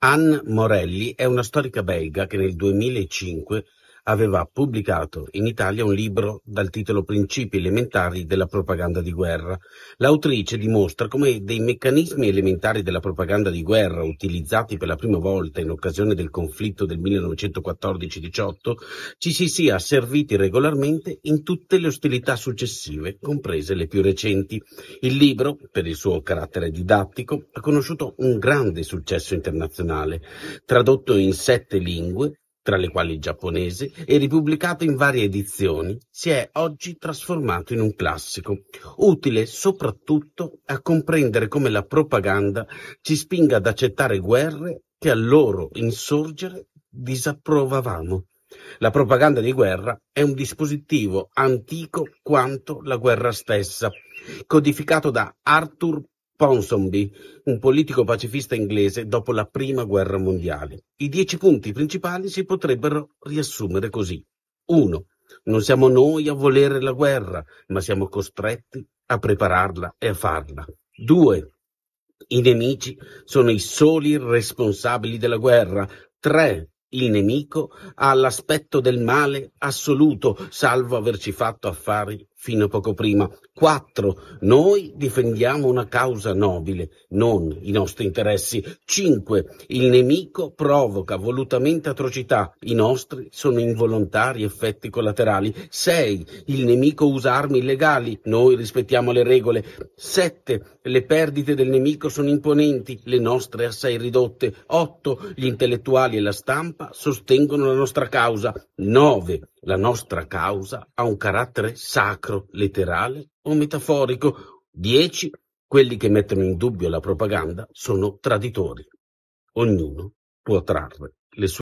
Anne Morelli è una storica belga che nel 2005 aveva pubblicato in Italia un libro dal titolo Principi elementari della propaganda di guerra. L'autrice dimostra come dei meccanismi elementari della propaganda di guerra utilizzati per la prima volta in occasione del conflitto del 1914-18 ci si sia serviti regolarmente in tutte le ostilità successive, comprese le più recenti. Il libro, per il suo carattere didattico, ha conosciuto un grande successo internazionale, tradotto in sette lingue tra le quali il giapponese, e ripubblicato in varie edizioni, si è oggi trasformato in un classico, utile soprattutto a comprendere come la propaganda ci spinga ad accettare guerre che al loro insorgere disapprovavamo. La propaganda di guerra è un dispositivo antico quanto la guerra stessa, codificato da Arthur Ponsonby, un politico pacifista inglese dopo la prima guerra mondiale. I dieci punti principali si potrebbero riassumere così. 1. Non siamo noi a volere la guerra, ma siamo costretti a prepararla e a farla. 2. I nemici sono i soli responsabili della guerra. 3. Il nemico ha l'aspetto del male assoluto, salvo averci fatto affari fino a poco prima. 4. Noi difendiamo una causa nobile, non i nostri interessi. 5. Il nemico provoca volutamente atrocità, i nostri sono involontari effetti collaterali. 6. Il nemico usa armi illegali, noi rispettiamo le regole. 7. Le perdite del nemico sono imponenti, le nostre assai ridotte. 8. Gli intellettuali e la stampa sostengono la nostra causa. 9. La nostra causa ha un carattere sacro, letterale o metaforico. 10. Quelli che mettono in dubbio la propaganda sono traditori. Ognuno può trarre le sue